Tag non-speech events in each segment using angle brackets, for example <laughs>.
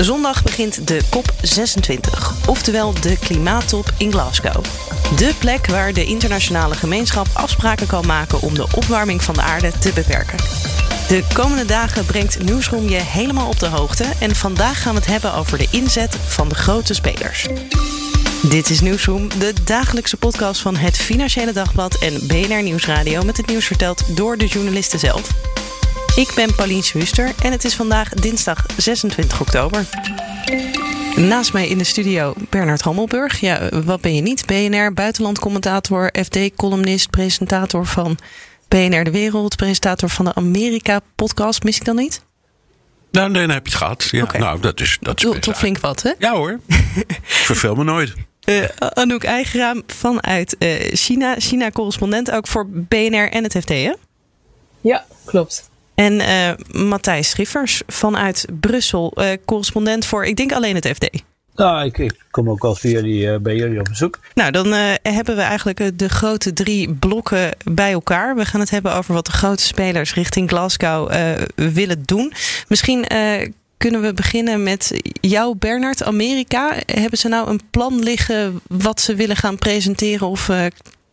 Zondag begint de COP26, oftewel de klimaattop in Glasgow. De plek waar de internationale gemeenschap afspraken kan maken om de opwarming van de aarde te beperken. De komende dagen brengt Nieuwsroom je helemaal op de hoogte en vandaag gaan we het hebben over de inzet van de grote spelers. Dit is Nieuwsroom, de dagelijkse podcast van het Financiële Dagblad en BNR Nieuwsradio met het nieuws verteld door de journalisten zelf. Ik ben Paulien Schuster en het is vandaag dinsdag 26 oktober. Naast mij in de studio Bernard Hammelburg. Ja, wat ben je niet? BNR, buitenlandcommentator, FD-columnist, presentator van BNR De Wereld, presentator van de Amerika-podcast. Mis ik dan niet? Nou, nee, dan heb je het gehad. Ja. Nou, dat is, dat is best Toch flink wat, hè? Ja hoor. Ik <laughs> Verveel me nooit. Eh, Anouk Eigeraam vanuit eh, China. China-correspondent ook voor BNR en het FD, hè? Ja, klopt. En eh, Matthijs Schiffers vanuit Brussel, eh, correspondent voor, ik denk alleen het FD. Nou, ik, ik kom ook wel eens bij jullie, eh, bij jullie op bezoek. Nou, dan hebben we eigenlijk de grote drie blokken bij elkaar. We gaan het hebben over wat de grote spelers richting Glasgow willen doen. Misschien kunnen we beginnen met jou, Bernard. Amerika, hebben ze nou een plan liggen wat ze willen gaan presenteren of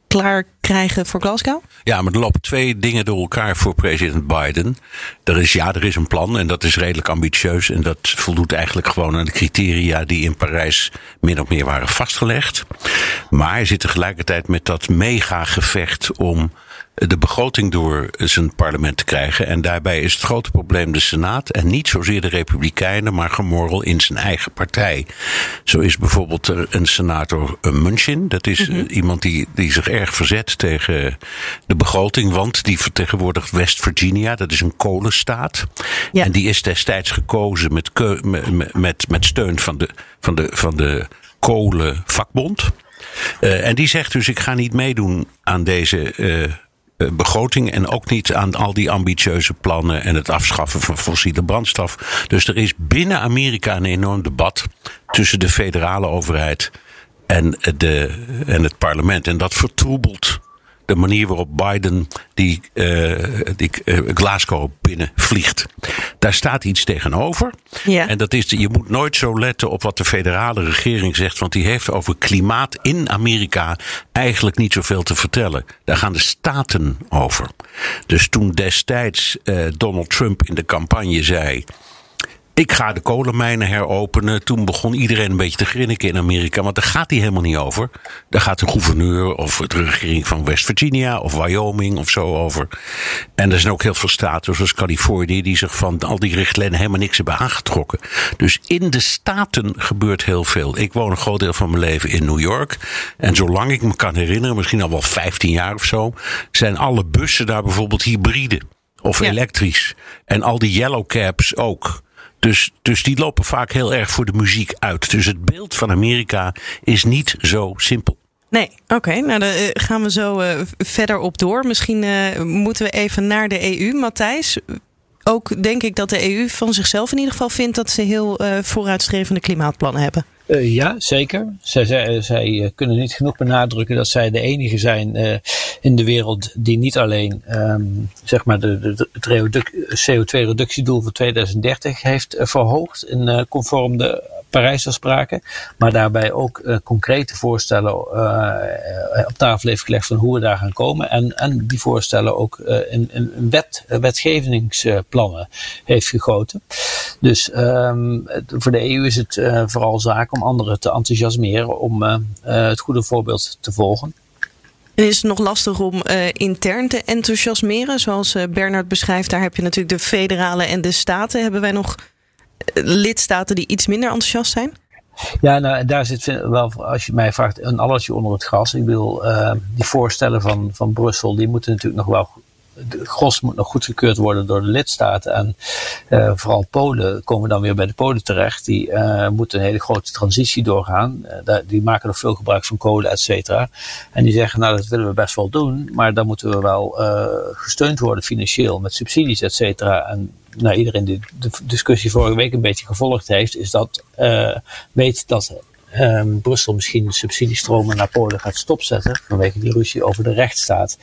klaar krijgen voor Glasgow? Ja, maar er lopen twee dingen door elkaar voor president Biden. Er is, ja, er is een plan en dat is redelijk ambitieus. En dat voldoet eigenlijk gewoon aan de criteria die in Parijs min of meer waren vastgelegd. Maar hij zit tegelijkertijd met dat mega gevecht om de begroting door zijn parlement te krijgen. En daarbij is het grote probleem de Senaat en niet zozeer de Republikeinen, maar gemorrel in zijn eigen partij. Zo is bijvoorbeeld er een senator eh, Munchin. Dat is eh, iemand die, die zich erg verzet tegen de begroting, want die vertegenwoordigt West Virginia. Dat is een kolenstaat. Ja. En die is destijds gekozen met, met, met, steun van de, van de, van de kolenvakbond. Eh, en die zegt dus: ik ga niet meedoen aan deze begroting en ook niet aan al die ambitieuze plannen en het afschaffen van fossiele brandstof. Dus er is binnen Amerika een enorm debat tussen de federale overheid en, de, en het parlement. En dat vertroebelt de manier waarop Biden die, eh, die eh, Glasgow binnenvliegt. Daar staat iets tegenover. Ja. En dat is, je moet nooit zo letten op wat de federale regering zegt, want die heeft over klimaat in Amerika eigenlijk niet zoveel te vertellen. Daar gaan de staten over. Dus toen destijds eh, Donald Trump in de campagne zei. Ik ga de kolenmijnen heropenen. Toen begon iedereen een beetje te grinniken in Amerika. Want daar gaat hij helemaal niet over. Daar gaat de gouverneur of de regering van West Virginia of Wyoming of zo over. En er zijn ook heel veel staten, zoals Californië, die zich van al die richtlijnen helemaal niks hebben aangetrokken. Dus in de staten gebeurt heel veel. Ik woon een groot deel van mijn leven in New York. En zolang ik me kan herinneren, misschien al wel 15 jaar of zo, zijn alle bussen daar bijvoorbeeld hybride of Ja. elektrisch. En al die yellow cabs ook. Dus, dus die lopen vaak heel erg voor de muziek uit. Dus het beeld van Amerika is niet zo simpel. Nee, oké. nou, daar eh, gaan we zo eh, verder op door. Misschien eh, moeten we even naar de EU. Matthijs, ook denk ik dat de EU van zichzelf in ieder geval vindt dat ze heel eh, vooruitstrevende klimaatplannen hebben. Eh, ja, zeker. Zij, zij, zij kunnen niet genoeg benadrukken dat zij de enige zijn eh, in de wereld die niet alleen ehm, zeg maar de, de, het reduc- CO2-reductiedoel voor 2030 heeft eh, verhoogd in eh, conform de Parijsafspraken, maar daarbij ook eh, concrete voorstellen op tafel heeft gelegd van hoe we daar gaan komen en, en die voorstellen ook in, in wet, wetgevingsplannen heeft gegoten. Dus ehm, voor de EU is het vooral zaak om anderen te enthousiasmeren om het goede voorbeeld te volgen. En is het nog lastig om eh, intern te enthousiasmeren? Zoals eh, Bernard beschrijft, daar heb je natuurlijk de federale en de staten. Hebben wij nog eh, lidstaten die iets minder enthousiast zijn? Ja, nou, daar zit wel, als je mij vraagt, een alletje onder het gras. Ik bedoel, die voorstellen van, van Brussel, die moeten natuurlijk nog wel de gros moet nog goedgekeurd worden door de lidstaten. En uh, vooral Polen komen dan weer bij de Polen terecht. Die uh, moeten een hele grote transitie doorgaan. Uh, die maken nog veel gebruik van kolen, et cetera. En die zeggen, nou dat willen we best wel doen. Maar dan moeten we wel gesteund worden financieel met subsidies, et cetera. En nou, iedereen die de discussie vorige week een beetje gevolgd heeft, is dat weet dat um, Brussel misschien subsidiestromen naar Polen gaat stopzetten vanwege die ruzie over de rechtsstaat.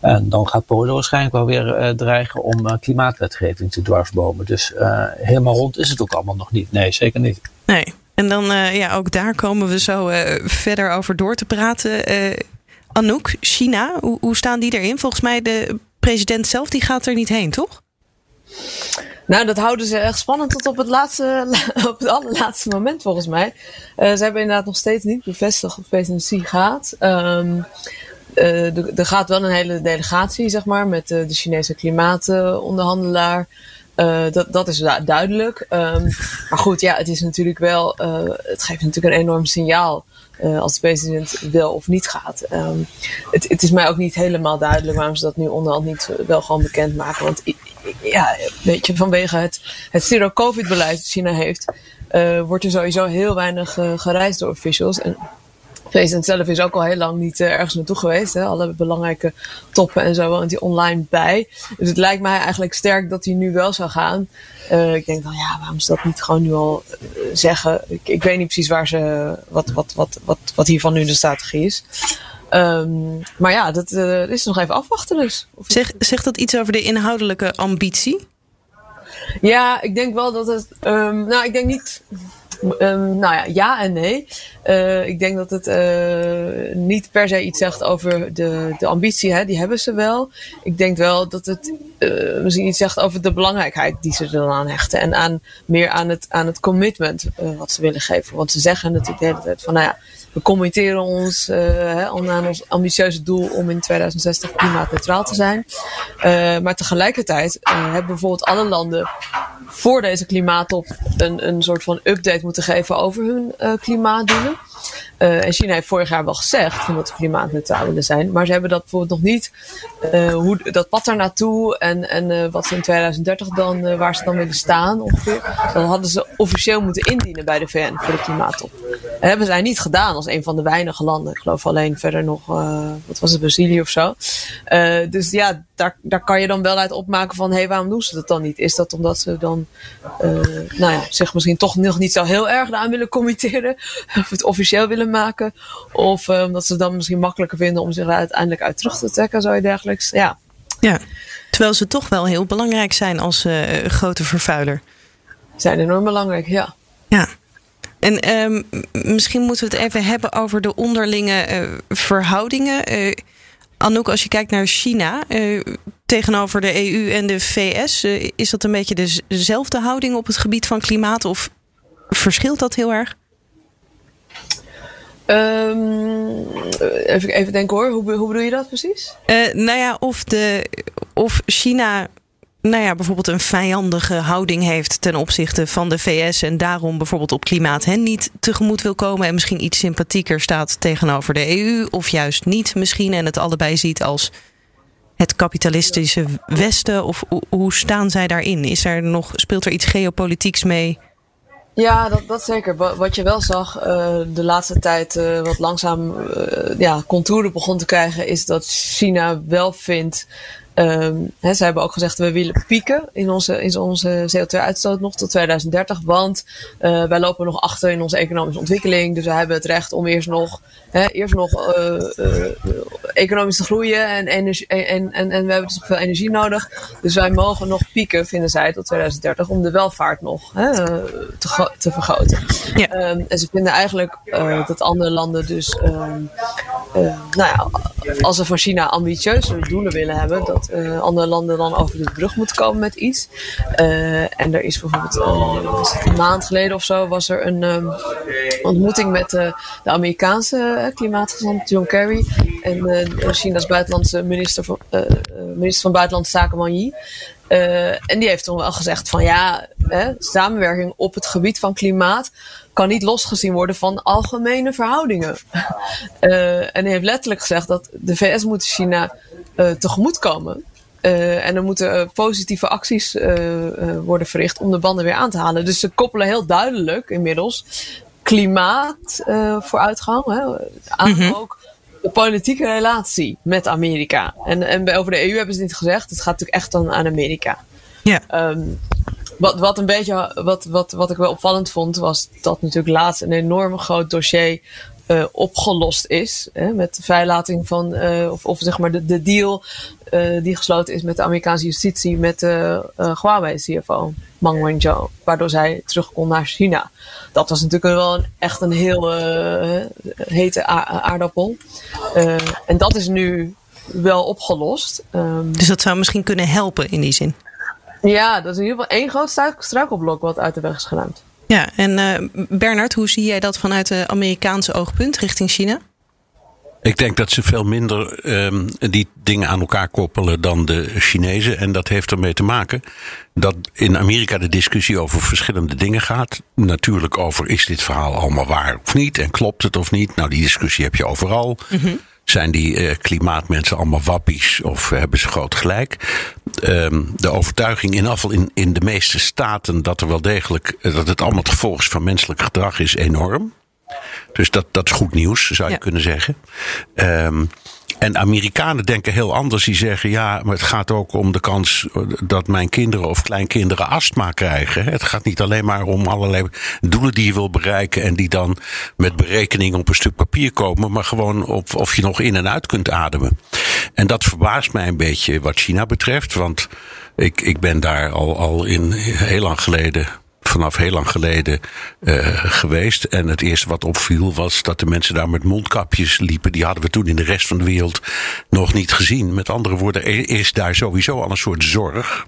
En dan gaat Polen waarschijnlijk wel weer uh, dreigen om uh, klimaatwetgeving te dwarsbomen. Dus uh, helemaal rond is het ook allemaal nog niet. Nee, zeker niet. Nee. En dan, ja, ook daar komen we zo verder over door te praten. Anouk, China, hoe, hoe staan die erin? Volgens mij de president zelf die gaat er niet heen, toch? Nou, dat houden ze echt spannend tot op het, laatste, <laughs> op het allerlaatste moment volgens mij. Uh, ze hebben inderdaad nog steeds niet bevestigd of presidency gaat. Um, uh, er gaat wel een hele delegatie, zeg maar, met uh, de Chinese klimaatonderhandelaar. dat, dat is duidelijk. Um, maar goed, ja, het is natuurlijk wel, het geeft natuurlijk een enorm signaal. Als de president wel of niet gaat. Um, het, het, is mij ook niet helemaal duidelijk waarom ze dat nu onderhand niet wel gewoon bekend maken. Want ja, weet je, vanwege het, het zero-covid-beleid dat China heeft, uh, wordt er sowieso heel weinig gereisd door officials. En president zelf is ook al heel lang niet uh, ergens naartoe geweest. Hè. Alle belangrijke toppen en zo woont hij online bij. Dus het lijkt mij eigenlijk sterk dat hij nu wel zou gaan. ik denk dan, ja, waarom ze dat niet gewoon nu al zeggen? Ik, ik weet niet precies waar ze, wat, wat, wat, wat, wat hiervan nu de strategie is. Um, maar ja, dat is nog even afwachten dus. Zeg, zegt dat iets over de inhoudelijke ambitie? Ja, ik denk wel dat het. Um, nou, ik denk niet. Um, nou ja, ja en nee. Uh, ik denk dat het uh, niet per se iets zegt over de, de ambitie, hè, die hebben ze wel. Ik denk wel dat het uh, misschien iets zegt over de belangrijkheid die ze er dan aan hechten. En aan, meer aan het, aan het commitment wat ze willen geven. Want ze zeggen natuurlijk de hele tijd van, nou ja, we committeren ons hè, aan ons ambitieuze doel om in 2060 klimaatneutraal te zijn. Maar tegelijkertijd hebben bijvoorbeeld alle landen voor deze klimaattop een, een soort van update moeten geven over hun klimaatdoelen. Uh, en China heeft vorig jaar wel gezegd van dat ze klimaatneutraal willen zijn. Maar ze hebben dat bijvoorbeeld nog niet, uh, hoe, dat pad er naartoe en, en uh, wat ze in 2030 dan, waar ze dan willen staan ongeveer. Dat hadden ze officieel moeten indienen bij de VN voor de klimaattop. Dat hebben zij niet gedaan als een van de weinige landen. Ik geloof alleen verder nog, wat was het, Brazilië of zo. dus ja, daar, daar kan je dan wel uit opmaken van, hé, hey, waarom doen ze dat dan niet? Is dat omdat ze dan, nou ja, zich misschien toch nog niet zo heel erg aan willen committeren? <laughs> Of het officieel willen maken. Of uh, omdat ze dan misschien makkelijker vinden om zich er uiteindelijk uit terug te trekken, zo dergelijks. Ja. ja, terwijl ze toch wel heel belangrijk zijn als uh, grote vervuiler. Zijn enorm belangrijk, ja. Ja. En um, misschien moeten we het even hebben over de onderlinge uh, verhoudingen. Anouk, als je kijkt naar China tegenover de EU en de VS, is dat een beetje dezelfde houding op het gebied van klimaat of verschilt dat heel erg? Um, even, even denken hoor, hoe, hoe bedoel je dat precies? Uh, nou ja, of, de, of China nou ja, bijvoorbeeld een vijandige houding heeft ten opzichte van de VS en daarom bijvoorbeeld op klimaat hen niet tegemoet wil komen en misschien iets sympathieker staat tegenover de EU of juist niet misschien en het allebei ziet als het kapitalistische Westen of hoe staan zij daarin? Is er nog, speelt er iets geopolitieks mee ja, dat, dat zeker. Wat je wel zag uh, de laatste tijd, uh, wat langzaam uh, ja, contouren begon te krijgen, is dat China wel vindt Um, ze hebben ook gezegd, we willen pieken in onze, in onze CO2-uitstoot nog tot 2030. Want uh, wij lopen nog achter in onze economische ontwikkeling. Dus we hebben het recht om eerst nog, eerst nog uh, uh, economisch te groeien. En, energie, en, en, en we hebben dus nog veel energie nodig. Dus wij mogen nog pieken, vinden zij, tot 2030. Om de welvaart nog te, te vergroten. Ja. Um, en ze vinden eigenlijk dat andere landen dus, um, nou ja, als ze van China ambitieuze doelen willen hebben, dat uh, andere landen dan over de brug moeten komen met iets. Uh, en er is bijvoorbeeld een maand geleden of zo was er een um, ontmoeting met de Amerikaanse klimaatgezant John Kerry en China's buitenlandse minister van, minister van Buitenlandse Zaken Wang Yi. en die heeft toen wel gezegd van ja, hè, samenwerking op het gebied van klimaat kan niet losgezien worden van algemene verhoudingen. Uh, en hij heeft letterlijk gezegd dat de VS moet China uh, tegemoetkomen. en er moeten positieve acties worden verricht om de banden weer aan te halen. Dus ze koppelen heel duidelijk inmiddels klimaat vooruitgang aan mhm. ook de politieke relatie met Amerika. En, en over de EU hebben ze niet gezegd. Het gaat natuurlijk echt dan aan Amerika. Ja. Ehm, wat, wat een beetje, wat, wat, wat ik wel opvallend vond, was dat natuurlijk laatst een enorm groot dossier uh, opgelost is. Hè, met de vrijlating van, uh, of, of zeg maar de, de deal uh, die gesloten is met de Amerikaanse justitie met de Huawei-CFO, Meng Wanzhou. Waardoor zij terug kon naar China. Dat was natuurlijk wel echt een heel hete aardappel. en dat is nu wel opgelost. Um, dus dat zou misschien kunnen helpen in die zin? Ja, dat is in ieder geval één groot struikelblok wat uit de weg is geruimd. Ja, en uh, Bernard, hoe zie jij dat vanuit de Amerikaanse oogpunt richting China? Ik denk dat ze veel minder um, die dingen aan elkaar koppelen dan de Chinezen. En dat heeft ermee te maken dat in Amerika de discussie over verschillende dingen gaat. Natuurlijk over is dit verhaal allemaal waar of niet en klopt het of niet. Nou, die discussie heb je overal. Mm zijn die uh, klimaatmensen allemaal wappies of hebben ze groot gelijk? Um, de overtuiging in afval in, in de meeste staten dat er wel degelijk eh, dat het allemaal het gevolg is van menselijk gedrag is enorm. Dus dat, dat is goed nieuws, zou je kunnen zeggen. Um, en Amerikanen denken heel anders. Die zeggen ja, maar het gaat ook om de kans dat mijn kinderen of kleinkinderen astma krijgen. Het gaat niet alleen maar om allerlei doelen die je wil bereiken en die dan met berekeningen op een stuk papier komen, maar gewoon op of je nog in en uit kunt ademen. En dat verbaast mij een beetje wat China betreft, want ik, ik ben daar al, al in heel lang geleden vanaf heel lang geleden uh, geweest. En het eerste wat opviel was dat de mensen daar met mondkapjes liepen. Die hadden we toen in de rest van de wereld nog niet gezien. Met andere woorden, is daar sowieso al een soort zorg.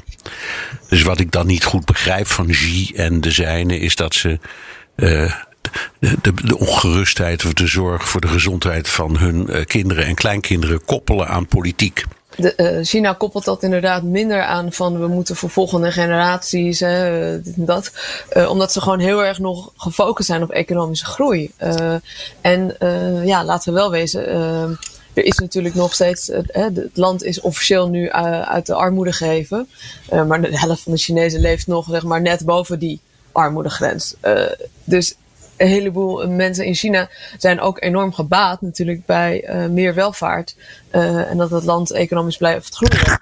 Dus wat ik dan niet goed begrijp van Xi en de zijne is dat ze. Uh, de, de, de, ongerustheid of de zorg voor de gezondheid van hun uh, kinderen en kleinkinderen koppelen aan politiek. De, uh, China koppelt dat inderdaad minder aan van we moeten voor volgende generaties, hè, dit en dat. Uh, omdat ze gewoon heel erg nog gefocust zijn op economische groei. En ja, laten we wel wezen, er is natuurlijk nog steeds, het land is officieel nu uit de armoede geheven. maar de helft van de Chinezen leeft nog zeg maar, net boven die armoedegrens. dus een heleboel mensen in China zijn ook enorm gebaat natuurlijk bij uh, meer welvaart. Uh, en dat het land economisch blijft groeien.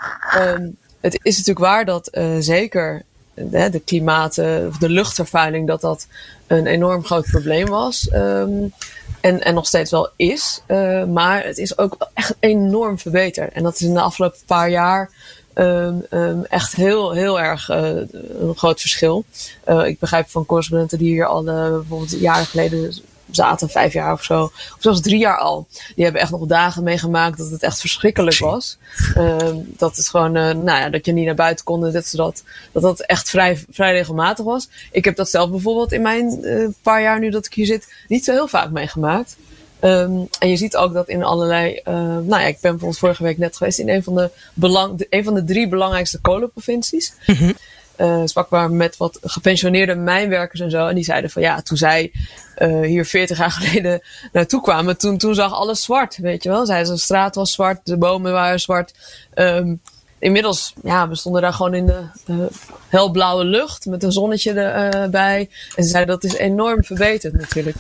Um, het is natuurlijk waar dat uh, zeker de, de klimaat, of de luchtvervuiling, dat dat een enorm groot probleem was. Um, en, en nog steeds wel is. maar het is ook echt enorm verbeterd. En dat is in de afgelopen paar jaar Um, um, echt heel, heel erg uh, een groot verschil. Uh, ik begrijp van correspondenten die hier al uh, bijvoorbeeld jaren geleden zaten, vijf jaar of zo, of zelfs drie jaar al. Die hebben echt nog dagen meegemaakt dat het echt verschrikkelijk was. Um, dat het gewoon, nou ja, dat je niet naar buiten kon dat, dat, dat dat echt vrij, vrij regelmatig was. Ik heb dat zelf bijvoorbeeld in mijn paar jaar nu dat ik hier zit, niet zo heel vaak meegemaakt. Um, en je ziet ook dat in allerlei. Uh, nou ja, ik ben bijvoorbeeld vorige week net geweest in een van de, belang, de, een van de drie belangrijkste kolenprovincies. Mm -hmm. uh, sprak maar met wat gepensioneerde mijnwerkers en zo. En die zeiden van ja, toen zij uh, hier 40 jaar <laughs> geleden naartoe kwamen, toen, toen zag alles zwart. Weet je wel? Zeiden de straat was zwart, de bomen waren zwart. Um, inmiddels, ja, we stonden daar gewoon in de, de helblauwe lucht met een zonnetje erbij. En ze zeiden dat is enorm verbeterd natuurlijk.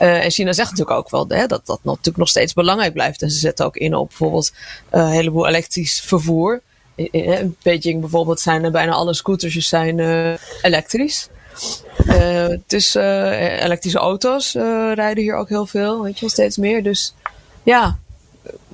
Uh, en China zegt natuurlijk ook wel hè, dat dat natuurlijk nog steeds belangrijk blijft. En ze zetten ook in op bijvoorbeeld uh, een heleboel elektrisch vervoer. In, in Beijing bijvoorbeeld zijn er bijna alle scooters zijn uh, elektrisch. dus elektrische auto's rijden hier ook heel veel, weet je steeds meer. Dus ja,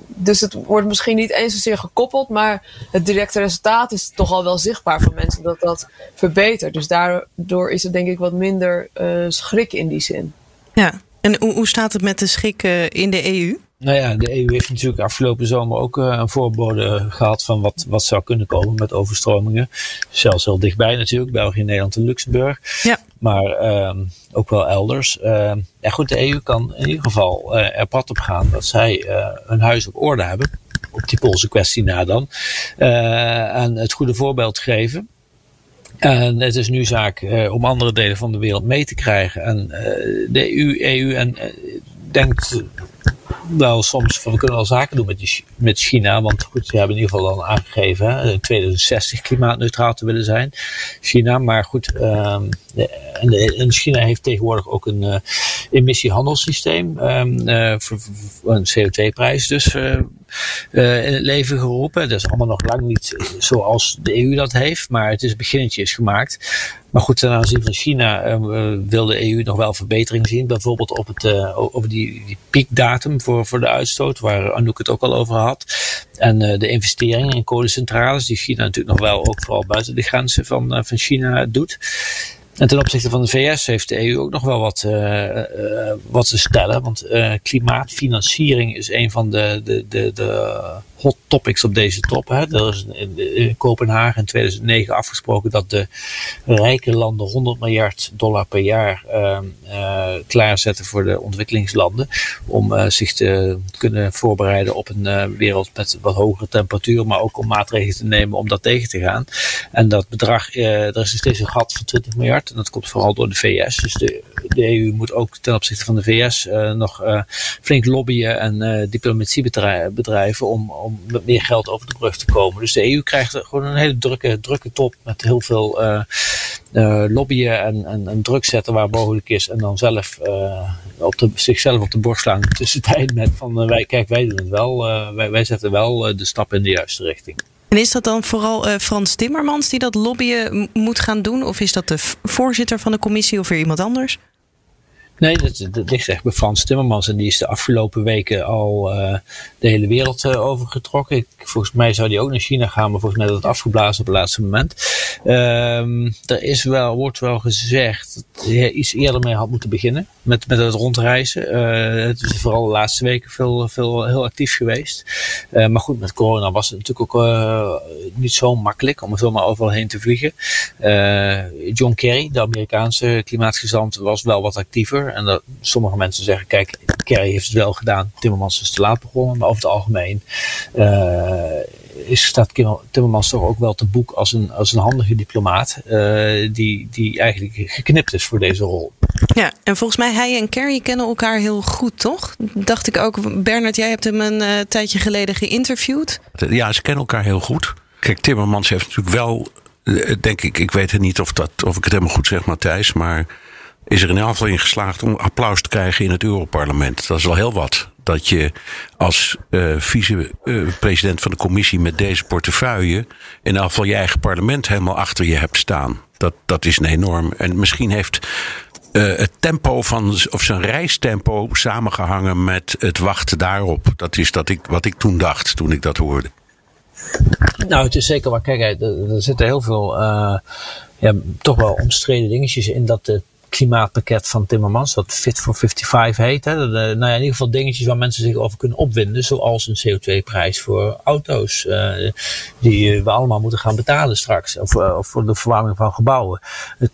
dus het wordt misschien niet eens zozeer gekoppeld, maar het directe resultaat is toch al wel zichtbaar voor mensen dat dat verbetert. Dus daardoor is het denk ik wat minder schrik in die zin. Ja, en hoe, hoe staat het met de schik in de EU? Nou ja, de EU heeft natuurlijk afgelopen zomer ook uh, een voorbode gehad van wat, wat zou kunnen komen met overstromingen. Zelfs heel dichtbij natuurlijk, België, Nederland en Luxemburg. Ja. Maar uh, ook wel elders. Uh, ja goed, de EU kan in ieder geval uh, er pad op gaan dat zij hun huis op orde hebben. Op die Poolse kwestie na dan. en het goede voorbeeld geven. En het is nu zaak uh, om andere delen van de wereld mee te krijgen. En uh, de EU, EU en, uh, denkt wel soms van we kunnen wel zaken doen met, met China. Want goed, ze hebben in ieder geval dan aangegeven hè, in 2060 klimaatneutraal te willen zijn. China, maar goed. Um, en, China heeft tegenwoordig ook een uh, emissiehandelssysteem. Uh, voor, een CO2-prijs dus in het leven geroepen. Dat is allemaal nog lang niet zoals de EU dat heeft. Maar het is beginnetje is gemaakt. Maar goed, ten aanzien van China uh, wil de EU nog wel verbetering zien. Bijvoorbeeld op het, uh, die, die piekdatum voor, voor de uitstoot, waar Anouk het ook al over had. En de investeringen in kolencentrales, die China natuurlijk nog wel ook vooral buiten de grenzen van, van China doet. En ten opzichte van de VS heeft de EU ook nog wel wat, uh, uh, wat te stellen. Want klimaatfinanciering is een van de, de, de, de hot topics op deze top. Hè. Er is in, Kopenhagen in 2009 afgesproken dat de rijke landen 100 miljard dollar per jaar klaarzetten voor de ontwikkelingslanden. Om zich te kunnen voorbereiden op een wereld met wat hogere temperatuur. Maar ook om maatregelen te nemen om dat tegen te gaan. En dat bedrag, er is steeds een gat van 20 miljard. En dat komt vooral door de VS. Dus de, EU moet ook ten opzichte van de VS nog flink lobbyen en diplomatie bedrijven om, om met meer geld over de brug te komen. Dus de EU krijgt gewoon een hele drukke, drukke top met heel veel lobbyen en, en, druk zetten waar mogelijk is. En dan zelf op de, zichzelf op de borst slaan tussentijd met van wij, kijk, wij doen het wel. wij, wij zetten wel de stap in de juiste richting. En is dat dan vooral Frans Timmermans die dat lobbyen moet gaan doen? Of is dat de voorzitter van de commissie of weer iemand anders? Nee, dat, ligt echt bij Frans Timmermans. En die is de afgelopen weken al uh, de hele wereld uh, overgetrokken. Ik, volgens mij zou die ook naar China gaan, maar volgens mij dat afgeblazen op het laatste moment. Um, er is wel, wordt wel gezegd dat hij iets eerder mee had moeten beginnen met, met het rondreizen. Uh, het is vooral de laatste weken veel, veel heel actief geweest. maar goed, met corona was het natuurlijk ook niet zo makkelijk om er zomaar overal heen te vliegen. John Kerry, de Amerikaanse klimaatgezant, was wel wat actiever. En dat sommige mensen zeggen, kijk, Kerry heeft het wel gedaan, Timmermans is te laat begonnen. Maar over het algemeen is, staat Timmermans toch ook wel te boek als een, als een handige diplomaat. Die, die eigenlijk geknipt is voor deze rol. Ja, en volgens mij hij en Kerry kennen elkaar heel goed, toch? Dacht ik ook. Bernard, jij hebt hem een uh, tijdje geleden geïnterviewd. Ja, ze kennen elkaar heel goed. Kijk, Timmermans heeft natuurlijk wel, denk ik, ik weet het niet of, dat, of ik het helemaal goed zeg, Matthijs, maar is er in elk geval in geslaagd om applaus te krijgen in het Europarlement. Dat is wel heel wat. Dat je als uh, vice-president van de commissie met deze portefeuille in elk geval je eigen parlement helemaal achter je hebt staan. Dat, dat is een enorm. En misschien heeft uh, het tempo van, of zijn reistempo samengehangen met het wachten daarop. Dat is dat ik, wat ik toen dacht, toen ik dat hoorde. Nou, het is zeker waar. Kijk, er, er zitten heel veel, uh, ja, toch wel omstreden dingetjes in dat de klimaatpakket van Timmermans, dat Fit for 55 heet. Hè. De, nou ja, in ieder geval dingetjes waar mensen zich over kunnen opwinden, zoals een CO2-prijs voor auto's, uh, die we allemaal moeten gaan betalen straks, of, voor de verwarming van gebouwen.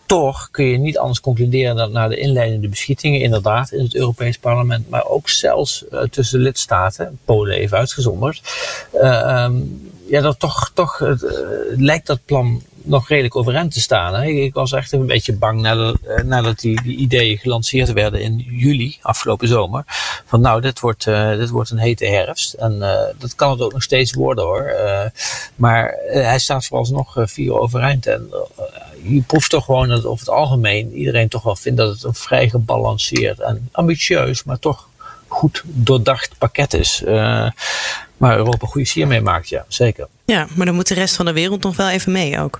Toch kun je niet anders concluderen dan na de inleidende beschietingen, inderdaad, in het Europees Parlement, maar ook zelfs tussen de lidstaten, Polen even uitgezonderd, um, ja, dat toch, toch lijkt dat plan nog redelijk overeind te staan. Hè. Ik was echt een beetje bang nadat, eh, nadat die, die ideeën gelanceerd werden in juli, afgelopen zomer. Van nou, dit wordt, dit wordt een hete herfst. En uh, dat kan het ook nog steeds worden hoor. Maar hij staat vooralsnog vier overeind. En je proeft toch gewoon dat over het algemeen iedereen toch wel vindt dat het een vrij gebalanceerd en ambitieus, maar toch goed doordacht pakket is. Uh, maar Europa goede sier mee maakt, ja, zeker. Ja, maar dan moet de rest van de wereld nog wel even mee ook.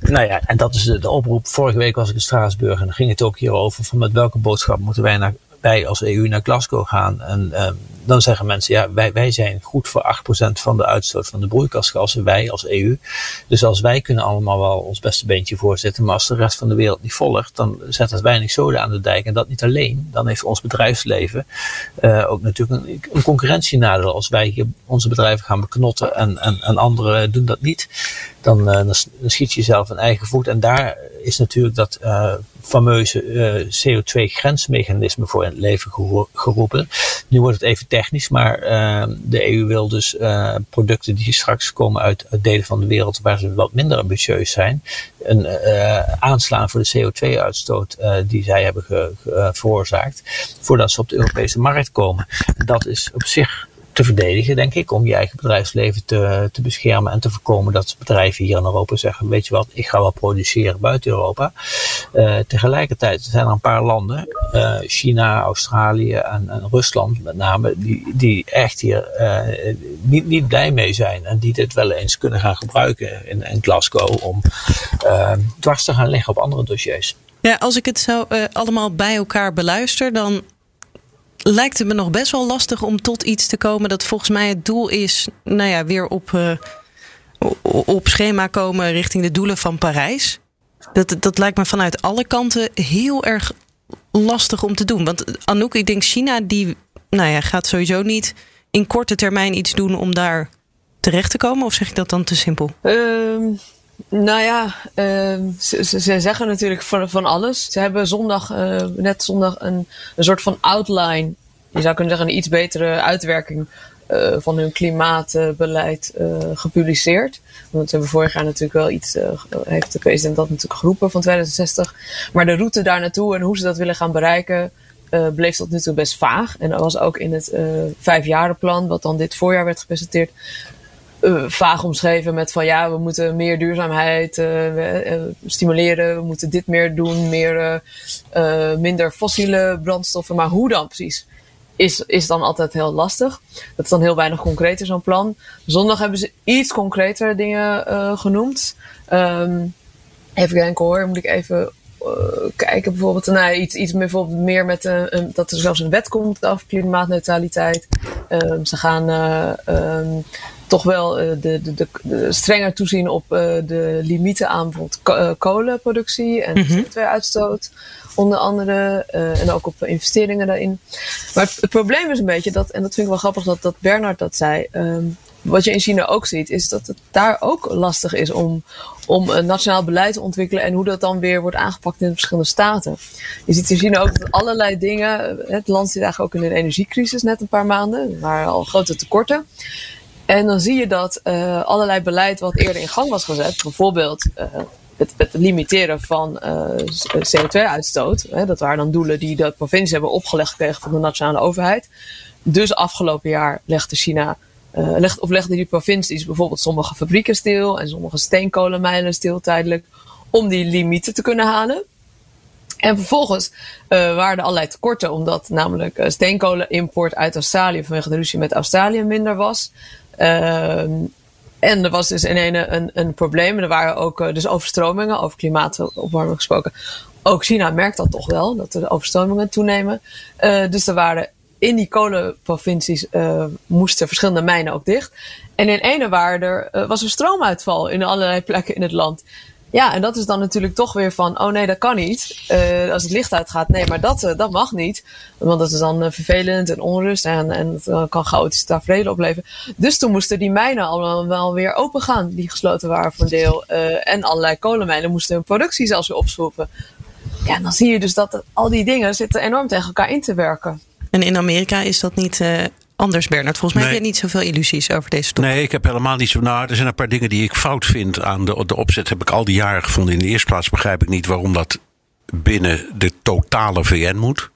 Nou ja, en dat is de, oproep. Vorige week was ik in Straatsburg en dan ging het ook hierover van met welke boodschap moeten wij naar, wij als EU naar Glasgow gaan. En um, dan zeggen mensen, ja, wij, wij zijn goed voor 8% van de uitstoot van de broeikasgassen, wij als EU. Dus als wij kunnen allemaal wel ons beste beentje voorzetten, maar als de rest van de wereld niet volgt, dan zet het weinig zoden aan de dijk. En dat niet alleen, dan heeft ons bedrijfsleven uh, ook natuurlijk een, een concurrentienadeel. Als wij hier onze bedrijven gaan beknotten en, en, en anderen doen dat niet, dan, uh, dan, schiet je jezelf een eigen voet. En daar is natuurlijk dat uh, fameuze CO2-grensmechanisme voor in het leven geroepen. Nu wordt het even technisch, maar de EU wil dus producten die straks komen uit, delen van de wereld waar ze wat minder ambitieus zijn, een, aanslaan voor de CO2-uitstoot die zij hebben veroorzaakt, voordat ze op de Europese markt komen. Dat is op zich te verdedigen, denk ik, om je eigen bedrijfsleven te, te beschermen en te voorkomen dat bedrijven hier in Europa zeggen, weet je wat, ik ga wel produceren buiten Europa. Uh, tegelijkertijd zijn er een paar landen, uh, China, Australië en, Rusland met name, die, die echt hier uh, niet, niet blij mee zijn en die dit wel eens kunnen gaan gebruiken in, in Glasgow om dwars te gaan liggen op andere dossiers. Ja, als ik het zo allemaal bij elkaar beluister, dan lijkt het me nog best wel lastig om tot iets te komen dat volgens mij het doel is, nou ja, weer op, uh, op schema komen richting de doelen van Parijs. Dat, dat lijkt me vanuit alle kanten heel erg lastig om te doen. Want Anouk, ik denk China, die nou ja, gaat sowieso niet in korte termijn iets doen om daar terecht te komen. Of zeg ik dat dan te simpel? Um, nou ja, uh, ze, ze, zeggen natuurlijk van, van alles. Ze hebben zondag, uh, net zondag, een, een soort van outline. Je zou kunnen zeggen een iets betere uitwerking uh, van hun klimaatbeleid gepubliceerd. Want ze hebben vorig jaar natuurlijk wel iets, heeft de president dat natuurlijk geroepen van 2060. Maar de route daar naartoe en hoe ze dat willen gaan bereiken, bleef tot nu toe best vaag. En dat was ook in het vijfjarenplan, wat dan dit voorjaar werd gepresenteerd, uh, vaag omschreven met van ja, we moeten meer duurzaamheid uh, stimuleren, we moeten dit meer doen, meer, minder fossiele brandstoffen. Maar hoe dan precies? Is, is dan altijd heel lastig. Dat is dan heel weinig concreet in zo'n plan. Zondag hebben ze iets concretere dingen genoemd. Um, even kijken hoor, moet ik even kijken bijvoorbeeld. Nou, iets, iets meer, bijvoorbeeld meer met dat er zelfs een wet komt over klimaatneutraliteit. Um, ze gaan um, toch wel uh, de, de, de, strenger toezien op uh, de limieten aan bijvoorbeeld uh, kolenproductie en mm -hmm. CO2-uitstoot. Onder andere. en ook op investeringen daarin. Maar het, het, probleem is een beetje dat, en dat vind ik wel grappig dat, dat Bernard dat zei. Um, wat je in China ook ziet, is dat het daar ook lastig is om, om een nationaal beleid te ontwikkelen en hoe dat dan weer wordt aangepakt in de verschillende staten. Je ziet in China ook dat allerlei dingen. Het land zit eigenlijk ook in een energiecrisis net een paar maanden. Waren al grote tekorten. En dan zie je dat uh, allerlei beleid wat eerder in gang was gezet, bijvoorbeeld uh, het, het, limiteren van uh, CO2-uitstoot, dat waren dan doelen die de provincies hebben opgelegd gekregen van de nationale overheid. Dus afgelopen jaar legde China, leg, of legden die provincies bijvoorbeeld sommige fabrieken stil en sommige steenkolenmijnen stil tijdelijk, om die limieten te kunnen halen. En vervolgens waren er allerlei tekorten, omdat namelijk steenkolenimport uit Australië vanwege de ruzie met Australië minder was. Ehm, en er was dus in een, een, een probleem. Er waren ook uh, dus overstromingen, over klimaatopwarming gesproken. Ook China merkt dat toch wel, dat de overstromingen toenemen. Uh, dus er waren in die kolenprovincies uh, moesten verschillende mijnen ook dicht. En in ene waar er, was er stroomuitval in allerlei plekken in het land. Ja, en dat is dan natuurlijk toch weer van, oh nee, dat kan niet. Uh, als het licht uitgaat, nee, maar dat, uh, dat mag niet. Want dat is dan uh, vervelend en onrust en, en het kan chaotische tafereelen opleveren. Dus toen moesten die mijnen allemaal wel weer open gaan, die gesloten waren voor een deel. en allerlei kolenmijnen moesten hun productie zelfs weer opschroeven. Ja, en dan zie je dus dat al die dingen zitten enorm tegen elkaar in te werken. En in Amerika is dat niet anders, Bernard. Volgens mij heb je niet zoveel illusies over deze top. Nee, ik heb helemaal niet zo. Nou, er zijn een paar dingen die ik fout vind aan de, de opzet. Heb ik al die jaren gevonden. In de eerste plaats begrijp ik niet waarom dat binnen de totale VN moet.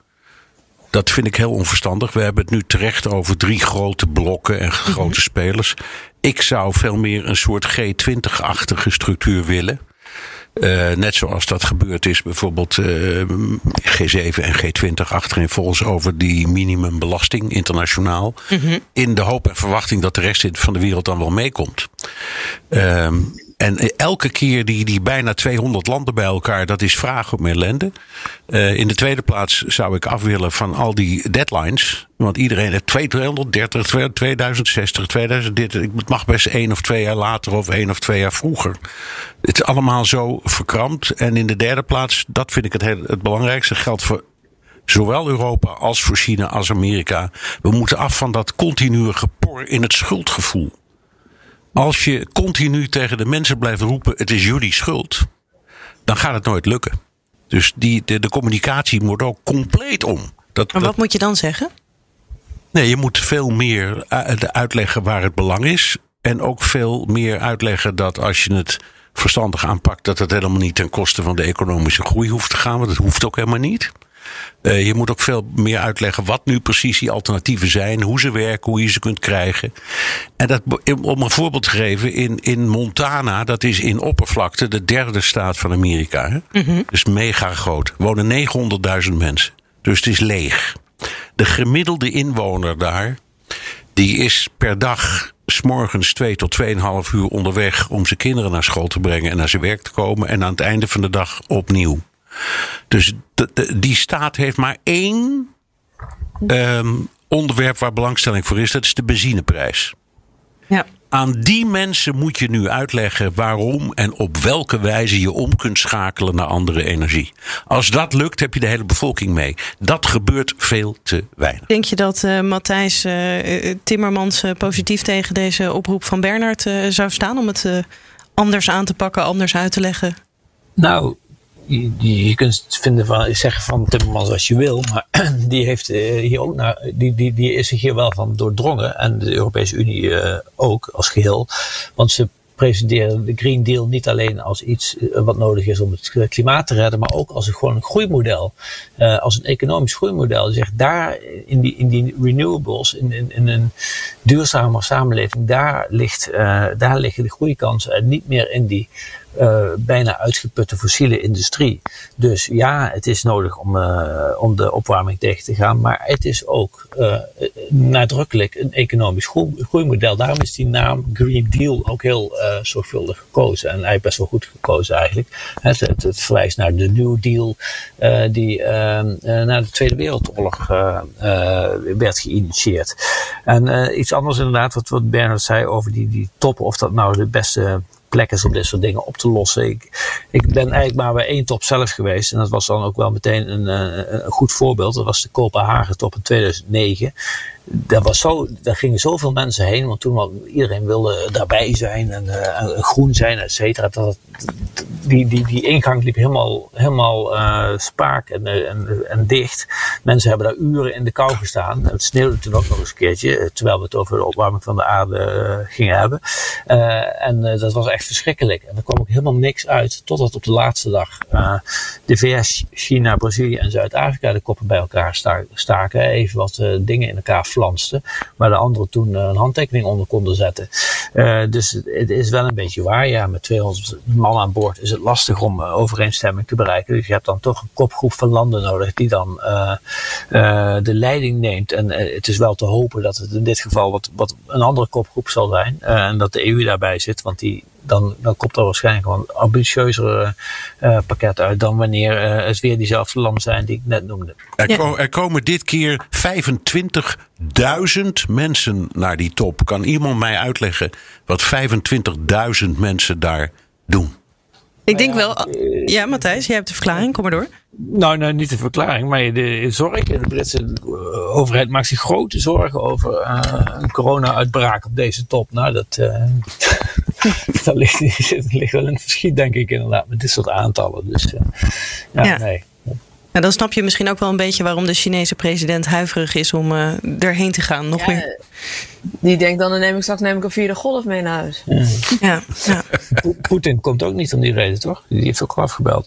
Dat vind ik heel onverstandig. We hebben het nu terecht over drie grote blokken en grote mhm. spelers. Ik zou veel meer een soort G20-achtige structuur willen. Uh, net zoals dat gebeurd is, bijvoorbeeld uh, G7 en G20 achterin volgens over die minimumbelasting internationaal. Mm -hmm. In de hoop en verwachting dat de rest van de wereld dan wel meekomt. Uh, en elke keer die, die bijna 200 landen bij elkaar, dat is vraag om ellende. Uh, in de tweede plaats zou ik af willen van al die deadlines. Want iedereen heeft 230, 2060, 2030. Het mag best één of twee jaar later of één of twee jaar vroeger. Het is allemaal zo verkrampt. En in de derde plaats, dat vind ik het, het belangrijkste, geldt voor zowel Europa als voor China als Amerika. We moeten af van dat continue gepor in het schuldgevoel. Als je continu tegen de mensen blijft roepen: het is jullie schuld, dan gaat het nooit lukken. Dus die, de, de communicatie moet ook compleet om. Dat, maar wat moet je dan zeggen? Nee, je moet veel meer uitleggen waar het belang is. En ook veel meer uitleggen dat als je het verstandig aanpakt, dat het helemaal niet ten koste van de economische groei hoeft te gaan. Want dat hoeft ook helemaal niet. Uh, je moet ook veel meer uitleggen wat nu precies die alternatieven zijn, hoe ze werken, hoe je ze kunt krijgen. En dat, om een voorbeeld te geven, in, in Montana, dat is in oppervlakte de derde staat van Amerika. Hè? Mm -hmm. Dus mega groot. Wonen 900.000 mensen. Dus het is leeg. De gemiddelde inwoner daar, die is per dag s'morgens 2 tot 2,5 uur onderweg om zijn kinderen naar school te brengen en naar zijn werk te komen. En aan het einde van de dag opnieuw. Dus de, de, die staat heeft maar één um, onderwerp waar belangstelling voor is. Dat is de benzineprijs. Ja. Aan die mensen moet je nu uitleggen waarom en op welke wijze je om kunt schakelen naar andere energie. Als dat lukt, heb je de hele bevolking mee. Dat gebeurt veel te weinig. Denk je dat uh, Matthijs uh, Timmermans uh, positief tegen deze oproep van Bernard zou staan om het anders aan te pakken, anders uit te leggen? Nou, je, kunt vinden van, zeggen van Timmermans als je wil, maar <clears throat> die, heeft hier ook naar, die, die, die is zich hier wel van doordrongen. En de Europese Unie uh, ook als geheel. Want ze presenteren de Green Deal niet alleen als iets wat nodig is om het klimaat te redden, maar ook als een, gewoon een groeimodel. Als een economisch groeimodel. Zegt daar in die, in die renewables, in, in, een duurzame samenleving, daar, ligt, daar liggen de groeikansen en niet meer in die uh, bijna uitgeputte fossiele industrie. Dus ja, het is nodig om, uh, om de opwarming tegen te gaan. Maar het is ook uh, nadrukkelijk een economisch groeimodel. Daarom is die naam Green Deal ook heel zorgvuldig gekozen. En eigenlijk best wel goed gekozen eigenlijk. Het, het, verwijst naar de New Deal die na de Tweede Wereldoorlog werd geïnitieerd. En iets anders inderdaad, wat, wat Bernard zei over die, die top, of dat nou de beste plek is om dit soort dingen op te lossen. Ik, ben eigenlijk maar bij één top zelf geweest. En dat was dan ook wel meteen een, een, een goed voorbeeld. Dat was de Kopenhagen top in 2009 daar, was zo, daar gingen zoveel mensen heen, want toen iedereen wilde daarbij zijn en, uh, groen zijn, et cetera. Dat, die, die, die ingang liep helemaal, helemaal uh, spaak en, en, en dicht. Mensen hebben daar uren in de kou gestaan. Het sneeuwde toen ook nog eens een keertje, terwijl we het over de opwarming van de aarde gingen hebben. en dat was echt verschrikkelijk. En er kwam ook helemaal niks uit, totdat op de laatste dag de VS, China, Brazilië en Zuid-Afrika de koppen bij elkaar staken. Even wat dingen in elkaar Maar de anderen toen een handtekening onder konden zetten. Uh, dus het is wel een beetje waar. Ja, met 200 man aan boord is het lastig om uh, overeenstemming te bereiken. Dus je hebt dan toch een kopgroep van landen nodig die dan de leiding neemt. En het is wel te hopen dat het in dit geval wat, wat een andere kopgroep zal zijn. en dat de EU daarbij zit, want die dan, dan komt er waarschijnlijk wel een ambitieuzere uh, pakket uit dan wanneer uh, het weer diezelfde landen zijn die ik net noemde. Er, ja. er komen dit keer 25.000 mensen naar die top. Kan iemand mij uitleggen wat 25.000 mensen daar doen? Ik denk wel. Ja, Matthijs, jij hebt de verklaring. Kom maar door. Nou, nou, niet de verklaring, maar de zorg. De Britse overheid maakt zich grote zorgen over uh, een corona-uitbraak op deze top. Nou, dat, uh, <laughs> dat ligt, ligt wel in het verschiet, denk ik, inderdaad, met dit soort aantallen. Dus uh, ja, ja, nee. En dan snap je misschien ook wel een beetje waarom de Chinese president huiverig is om uh, erheen te gaan. Nog ja, meer. Die denkt dan, dan neem ik straks neem ik een vierde golf mee naar huis. Ja. ja, ja. Poetin komt ook niet om die reden, toch? Die heeft ook al afgebeld.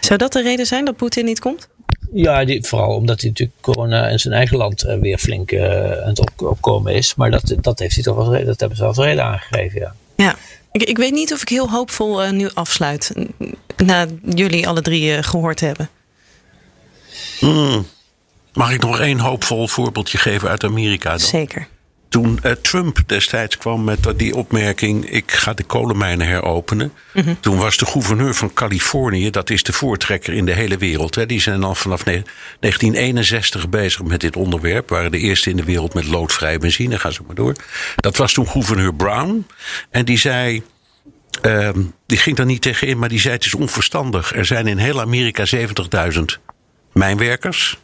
Zou dat de reden zijn dat Poetin niet komt? Ja, die, vooral omdat hij natuurlijk corona in zijn eigen land uh, weer flink uh, aan het op, opkomen is. Maar dat, dat, heeft hij toch wel, dat hebben ze als reden aangegeven, ja. Ja, ik, ik weet niet of ik heel hoopvol uh, nu afsluit. Na jullie alle drie gehoord hebben. Hmm. Mag ik nog één hoopvol voorbeeldje geven uit Amerika? Dan? Zeker. Toen uh, Trump destijds kwam met die opmerking: ik ga de kolenmijnen heropenen. Mm -hmm. Toen was de gouverneur van Californië, dat is de voortrekker in de hele wereld. Hè, die zijn al vanaf 1961 bezig met dit onderwerp. Waren de eerste in de wereld met loodvrije benzine. Ga zo maar door. Dat was toen gouverneur Brown. En die zei. Um, die ging daar niet tegen in, maar die zei: het is onverstandig. Er zijn in heel Amerika 70.000 mijnwerkers.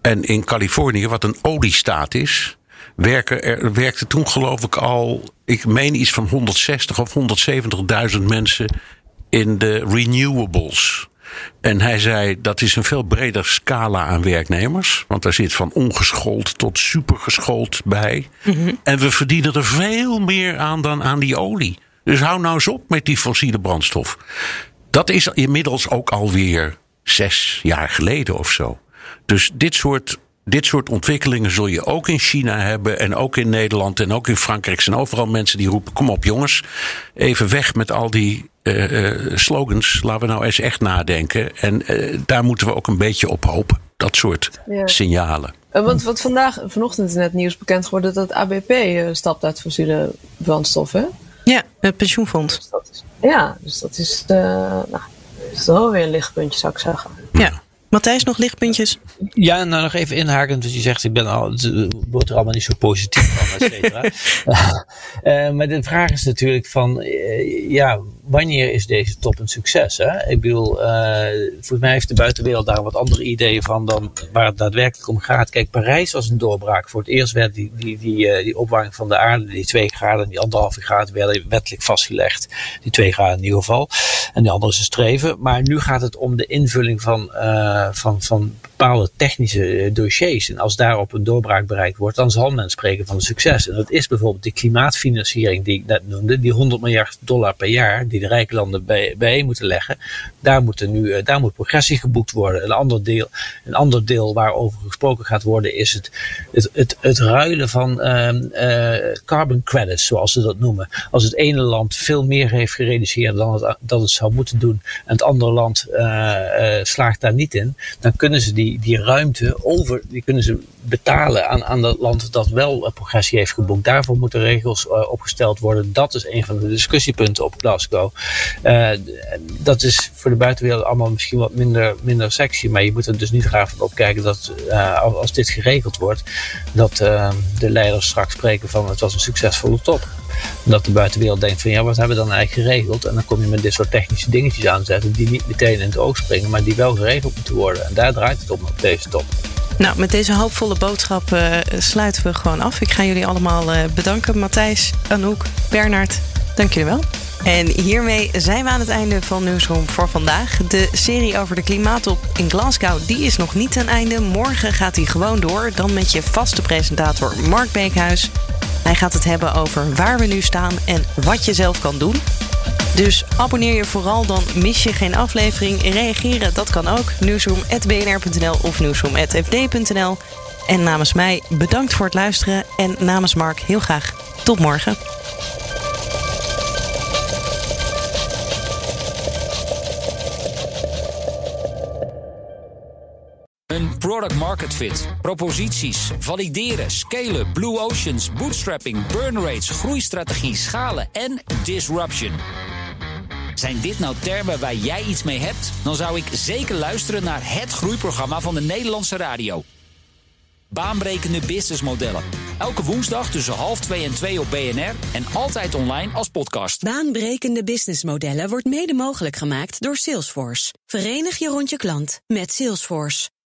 En in Californië, wat een oliestaat is, werken er werkte toen geloof ik al, ik meen iets van 160 of 170.000 mensen in de renewables. En hij zei dat is een veel breder scala aan werknemers. Want daar zit van ongeschoold tot supergeschoold bij. En we verdienen er veel meer aan dan aan die olie. Dus hou nou eens op met die fossiele brandstof. Dat is inmiddels ook alweer zes jaar geleden of zo. Dus dit soort, dit soort ontwikkelingen zul je ook in China hebben. En ook in Nederland en ook in Frankrijk. Er zijn overal mensen die roepen: kom op jongens, even weg met al die uh, slogans. Laten we nou eens echt nadenken. En uh, daar moeten we ook een beetje op hopen. Dat soort ja. signalen. want wat vandaag, vanochtend is net nieuws bekend geworden dat ABP stapt uit fossiele brandstoffen. Ja, het pensioenfonds. Dus dat is, ja, dus dat is, nou, dat is wel weer een lichtpuntje, zou ik zeggen. Ja. Matthijs, nog lichtpuntjes? Ja, nou nog even inhakend. Dus je zegt, ik ben al, het wordt er allemaal niet zo positief van, et cetera. uh, <laughs> maar de vraag is natuurlijk van, uh, ja, wanneer is deze top een succes? Hè? Ik bedoel, uh, volgens mij heeft de buitenwereld daar wat andere ideeën van dan waar het daadwerkelijk om gaat. Kijk, Parijs was een doorbraak. Voor het eerst werd die, die, die, die opwarming van de aarde, die twee graden en die anderhalve graden, werden wettelijk vastgelegd. Die twee graden in ieder geval. En die andere is een streven. Maar nu gaat het om de invulling van, van, van bepaalde technische dossiers. En als daarop een doorbraak bereikt wordt, dan zal men spreken van een succes. En dat is bijvoorbeeld de klimaatfinanciering die ik net noemde, die 100 miljard dollar per jaar, die de rijke landen bij, bijeen moeten leggen. Daar, moet nu, daar moet progressie geboekt worden. Een ander deel, een ander deel waarover gesproken gaat worden, is het, het, het, het ruilen van uh, carbon credits, zoals ze dat noemen. Als het ene land veel meer heeft gereduceerd dan het, dat het zou moeten doen, en het andere land uh, slaagt daar niet in, dan kunnen ze die, die ruimte over, die kunnen ze betalen aan, aan dat land dat wel progressie heeft geboekt. Daarvoor moeten regels uh, opgesteld worden. Dat is een van de discussiepunten op Glasgow. Uh, dat is voor de buitenwereld allemaal misschien wat minder, minder sexy, maar je moet er dus niet graag van opkijken dat als dit geregeld wordt, dat de leiders straks spreken van het was een succesvolle top. Dat de buitenwereld denkt van ja, wat hebben we dan eigenlijk geregeld? En dan kom je met dit soort technische dingetjes aanzetten die niet meteen in het oog springen, maar die wel geregeld moeten worden. En daar draait het om op deze top. Nou, met deze hoopvolle boodschap uh, sluiten we gewoon af. Ik ga jullie allemaal uh, bedanken. Matthijs, Anouk, Bernard, dank jullie wel. En hiermee zijn we aan het einde van Nieuwsroom voor vandaag. De serie over de klimaattop in Glasgow die is nog niet ten einde. Morgen gaat hij gewoon door. Dan met je vaste presentator Mark Beekhuis. Hij gaat het hebben over waar we nu staan en wat je zelf kan doen. Dus abonneer je vooral, dan mis je geen aflevering. Reageren, dat kan ook. Nieuwsroom.bnr.nl of nieuwsroom.fd.nl. En namens mij bedankt voor het luisteren. En namens Mark heel graag tot morgen. Een product market fit, proposities, valideren, scalen, blue oceans, bootstrapping, burn rates, groeistrategie, schalen en disruption. Zijn dit nou termen waar jij iets mee hebt? Dan zou ik zeker luisteren naar het groeiprogramma van de Nederlandse radio. Baanbrekende businessmodellen. Elke woensdag tussen half 2 en 2 op BNR en altijd online als podcast. Baanbrekende businessmodellen wordt mede mogelijk gemaakt door Salesforce. Verenig je rond je klant met Salesforce.